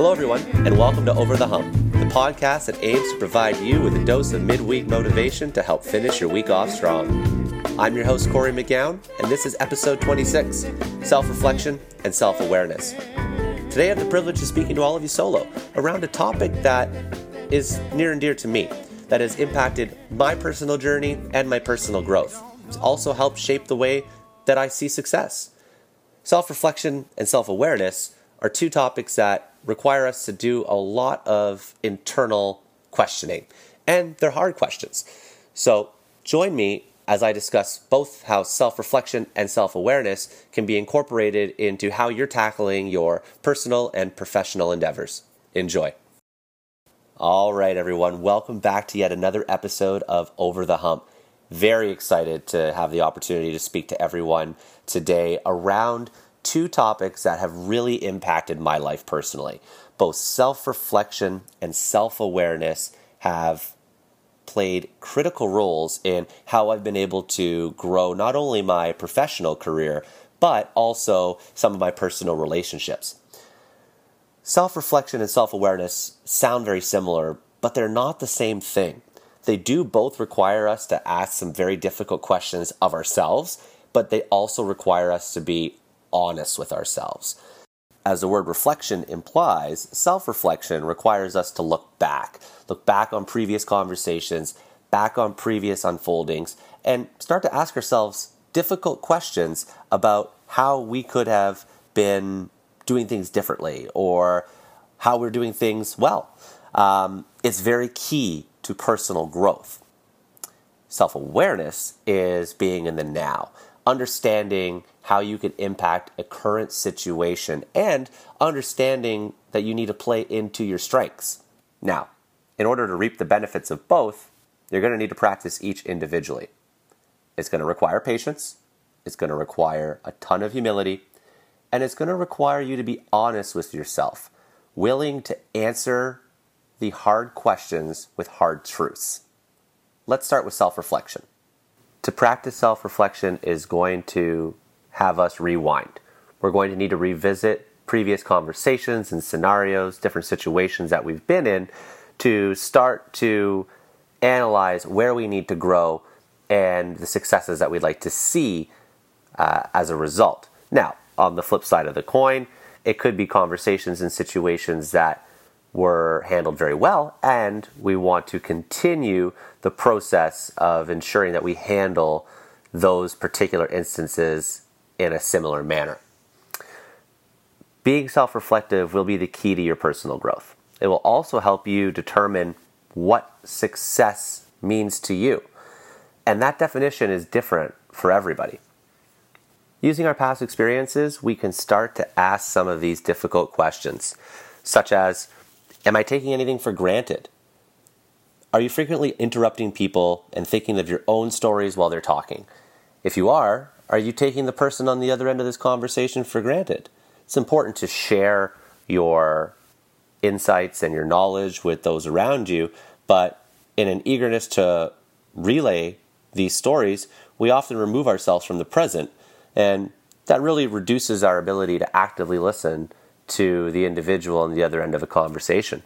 Hello, everyone, and welcome to Over the Hump, the podcast that aims to provide you with a dose of midweek motivation to help finish your week off strong. I'm your host, Corey McGowan, and this is episode 26 Self Reflection and Self Awareness. Today, I have the privilege of speaking to all of you solo around a topic that is near and dear to me, that has impacted my personal journey and my personal growth. It's also helped shape the way that I see success. Self reflection and self awareness are two topics that require us to do a lot of internal questioning, and they're hard questions. So, join me as I discuss both how self reflection and self awareness can be incorporated into how you're tackling your personal and professional endeavors. Enjoy. All right, everyone, welcome back to yet another episode of Over the Hump. Very excited to have the opportunity to speak to everyone today around two topics that have really impacted my life personally. Both self reflection and self awareness have played critical roles in how I've been able to grow not only my professional career, but also some of my personal relationships. Self reflection and self awareness sound very similar, but they're not the same thing. They do both require us to ask some very difficult questions of ourselves, but they also require us to be honest with ourselves. As the word reflection implies, self reflection requires us to look back, look back on previous conversations, back on previous unfoldings, and start to ask ourselves difficult questions about how we could have been doing things differently or how we're doing things well. Um, it's very key to personal growth. Self awareness is being in the now, understanding how you can impact a current situation and understanding that you need to play into your strengths. Now, in order to reap the benefits of both, you're going to need to practice each individually. It's going to require patience, it's going to require a ton of humility, and it's going to require you to be honest with yourself, willing to answer the hard questions with hard truths. Let's start with self reflection. To practice self reflection is going to have us rewind. We're going to need to revisit previous conversations and scenarios, different situations that we've been in to start to analyze where we need to grow and the successes that we'd like to see uh, as a result. Now, on the flip side of the coin, it could be conversations and situations that were handled very well, and we want to continue the process of ensuring that we handle those particular instances in a similar manner. Being self reflective will be the key to your personal growth. It will also help you determine what success means to you. And that definition is different for everybody. Using our past experiences, we can start to ask some of these difficult questions, such as Am I taking anything for granted? Are you frequently interrupting people and thinking of your own stories while they're talking? If you are, are you taking the person on the other end of this conversation for granted? It's important to share your insights and your knowledge with those around you, but in an eagerness to relay these stories, we often remove ourselves from the present, and that really reduces our ability to actively listen to the individual on the other end of a conversation.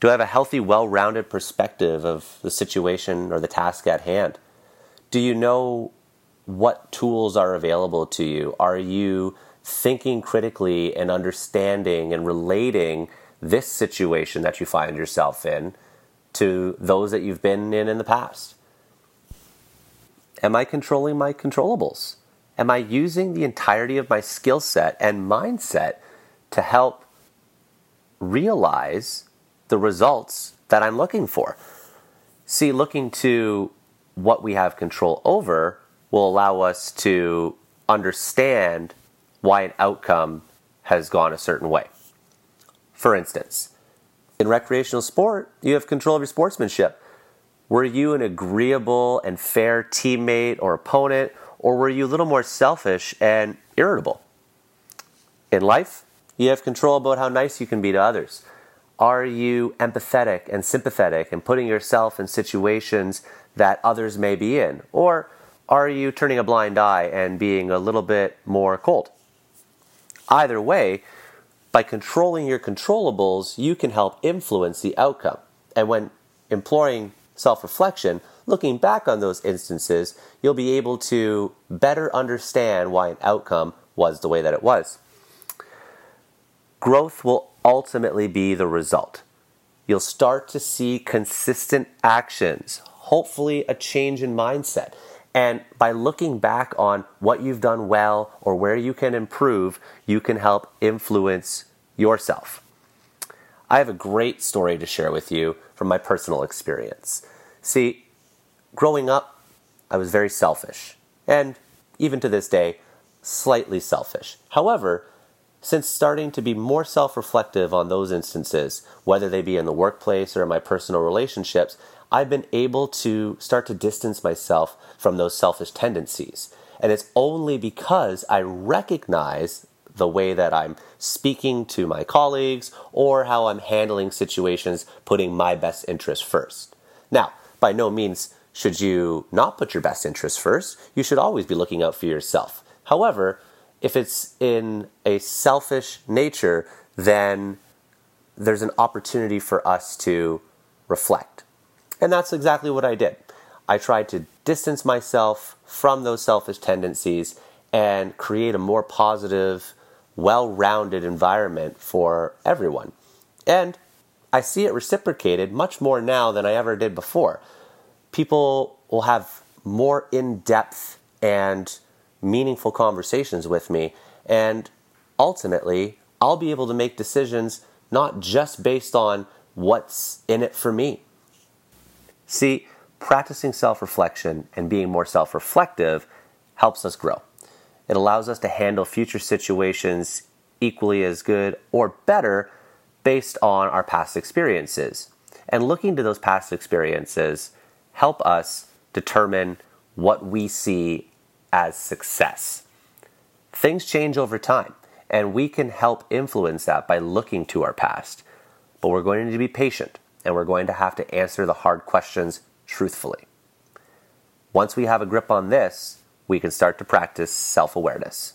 Do I have a healthy, well rounded perspective of the situation or the task at hand? Do you know what tools are available to you? Are you thinking critically and understanding and relating this situation that you find yourself in to those that you've been in in the past? Am I controlling my controllables? Am I using the entirety of my skill set and mindset to help realize the results that I'm looking for? See, looking to what we have control over will allow us to understand why an outcome has gone a certain way. For instance, in recreational sport, you have control of your sportsmanship. Were you an agreeable and fair teammate or opponent, or were you a little more selfish and irritable? In life, you have control about how nice you can be to others. Are you empathetic and sympathetic and putting yourself in situations that others may be in? Or are you turning a blind eye and being a little bit more cold? Either way, by controlling your controllables, you can help influence the outcome. And when employing self reflection, looking back on those instances, you'll be able to better understand why an outcome was the way that it was. Growth will ultimately be the result. You'll start to see consistent actions, hopefully, a change in mindset. And by looking back on what you've done well or where you can improve, you can help influence yourself. I have a great story to share with you from my personal experience. See, growing up, I was very selfish, and even to this day, slightly selfish. However, since starting to be more self reflective on those instances, whether they be in the workplace or in my personal relationships, I've been able to start to distance myself from those selfish tendencies. And it's only because I recognize the way that I'm speaking to my colleagues or how I'm handling situations, putting my best interest first. Now, by no means should you not put your best interest first. You should always be looking out for yourself. However, if it's in a selfish nature, then there's an opportunity for us to reflect. And that's exactly what I did. I tried to distance myself from those selfish tendencies and create a more positive, well rounded environment for everyone. And I see it reciprocated much more now than I ever did before. People will have more in depth and meaningful conversations with me. And ultimately, I'll be able to make decisions not just based on what's in it for me. See, practicing self reflection and being more self reflective helps us grow. It allows us to handle future situations equally as good or better based on our past experiences. And looking to those past experiences help us determine what we see as success. Things change over time, and we can help influence that by looking to our past. But we're going to need to be patient, and we're going to have to answer the hard questions truthfully. Once we have a grip on this, we can start to practice self awareness.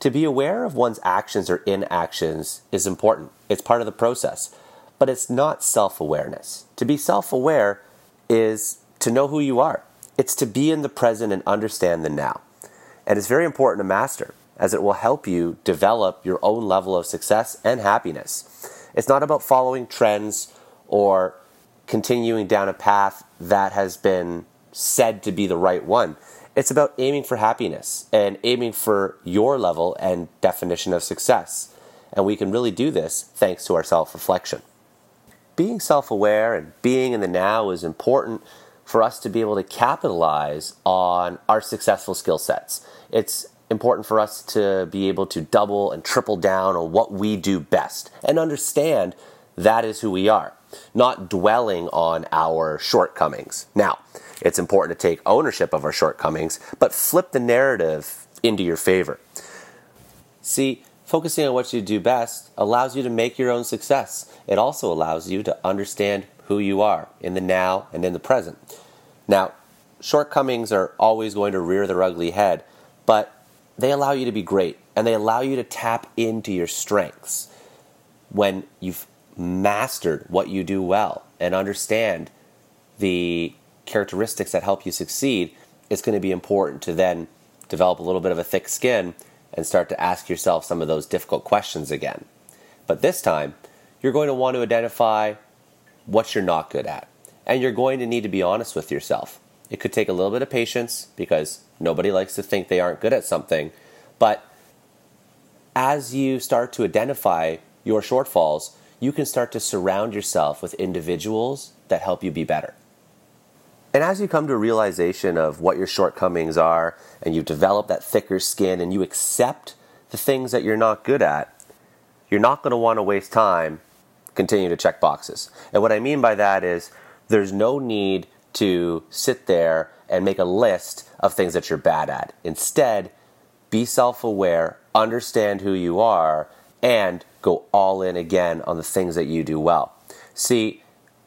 To be aware of one's actions or inactions is important. It's part of the process, but it's not self awareness. To be self aware is to know who you are, it's to be in the present and understand the now. And it's very important to master, as it will help you develop your own level of success and happiness. It's not about following trends or continuing down a path that has been said to be the right one. It's about aiming for happiness and aiming for your level and definition of success. And we can really do this thanks to our self reflection. Being self aware and being in the now is important for us to be able to capitalize on our successful skill sets. It's important for us to be able to double and triple down on what we do best and understand that is who we are, not dwelling on our shortcomings. Now, it's important to take ownership of our shortcomings, but flip the narrative into your favor. See, focusing on what you do best allows you to make your own success. It also allows you to understand who you are in the now and in the present. Now, shortcomings are always going to rear their ugly head, but they allow you to be great and they allow you to tap into your strengths when you've mastered what you do well and understand the characteristics that help you succeed. It's going to be important to then develop a little bit of a thick skin and start to ask yourself some of those difficult questions again. But this time, you're going to want to identify what you're not good at. And you're going to need to be honest with yourself. It could take a little bit of patience because nobody likes to think they aren't good at something. But as you start to identify your shortfalls, you can start to surround yourself with individuals that help you be better. And as you come to a realization of what your shortcomings are, and you develop that thicker skin, and you accept the things that you're not good at, you're not going to want to waste time continuing to check boxes. And what I mean by that is there's no need to sit there and make a list of things that you're bad at. Instead, be self aware, understand who you are, and go all in again on the things that you do well. See,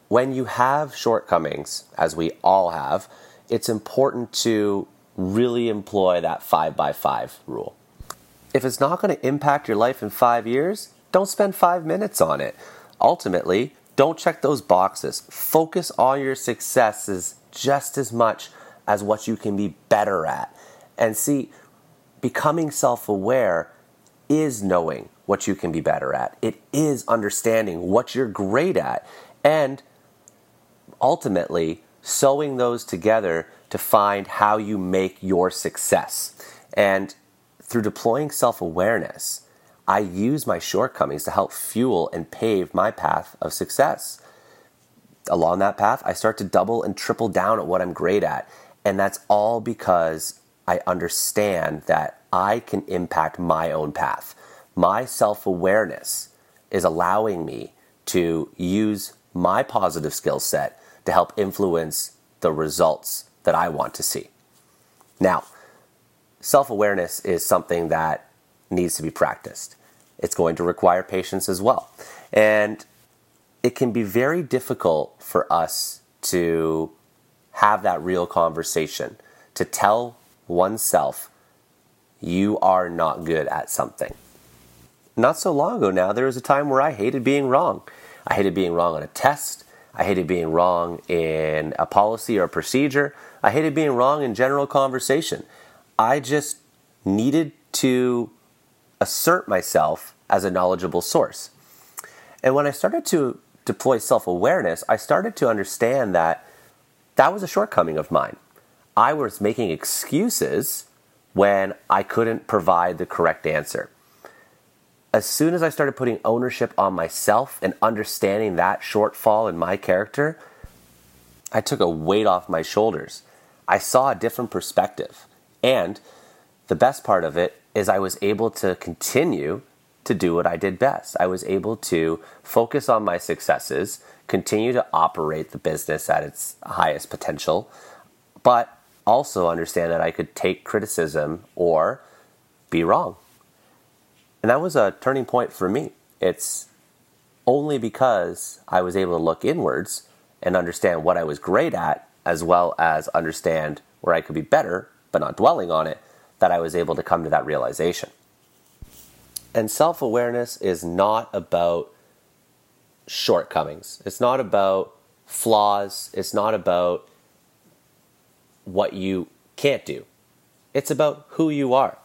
when you have shortcomings, as we all have, it's important to really employ that five by five rule. If it's not going to impact your life in five years, don't spend five minutes on it. Ultimately, don't check those boxes. Focus on your successes just as much as what you can be better at. And see, becoming self aware is knowing what you can be better at, it is understanding what you're great at, and ultimately sewing those together to find how you make your success. And through deploying self awareness, I use my shortcomings to help fuel and pave my path of success. Along that path, I start to double and triple down at what I'm great at. And that's all because I understand that I can impact my own path. My self awareness is allowing me to use my positive skill set to help influence the results that I want to see. Now, self awareness is something that needs to be practiced. It's going to require patience as well. And it can be very difficult for us to have that real conversation, to tell oneself, you are not good at something. Not so long ago now, there was a time where I hated being wrong. I hated being wrong on a test. I hated being wrong in a policy or a procedure. I hated being wrong in general conversation. I just needed to assert myself as a knowledgeable source. And when I started to deploy self awareness, I started to understand that that was a shortcoming of mine. I was making excuses when I couldn't provide the correct answer. As soon as I started putting ownership on myself and understanding that shortfall in my character, I took a weight off my shoulders. I saw a different perspective. And the best part of it is I was able to continue to do what I did best. I was able to focus on my successes, continue to operate the business at its highest potential, but also understand that I could take criticism or be wrong. And that was a turning point for me. It's only because I was able to look inwards and understand what I was great at, as well as understand where I could be better, but not dwelling on it, that I was able to come to that realization. And self awareness is not about shortcomings, it's not about flaws, it's not about what you can't do. It's about who you are.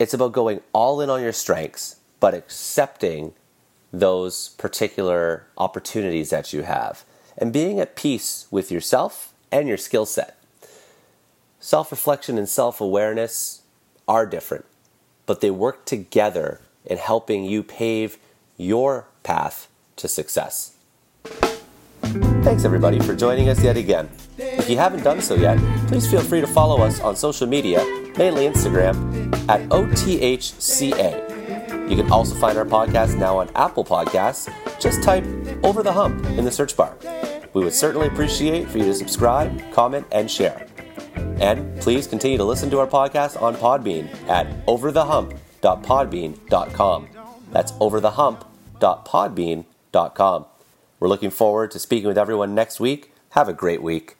It's about going all in on your strengths, but accepting those particular opportunities that you have and being at peace with yourself and your skill set. Self reflection and self awareness are different, but they work together in helping you pave your path to success. Thanks everybody for joining us yet again. If you haven't done so yet, please feel free to follow us on social media, mainly Instagram, at OTHCA. You can also find our podcast now on Apple Podcasts. Just type Over the Hump in the search bar. We would certainly appreciate for you to subscribe, comment, and share. And please continue to listen to our podcast on Podbean at overthehump.podbean.com. That's overthehump.podbean.com. We're looking forward to speaking with everyone next week. Have a great week.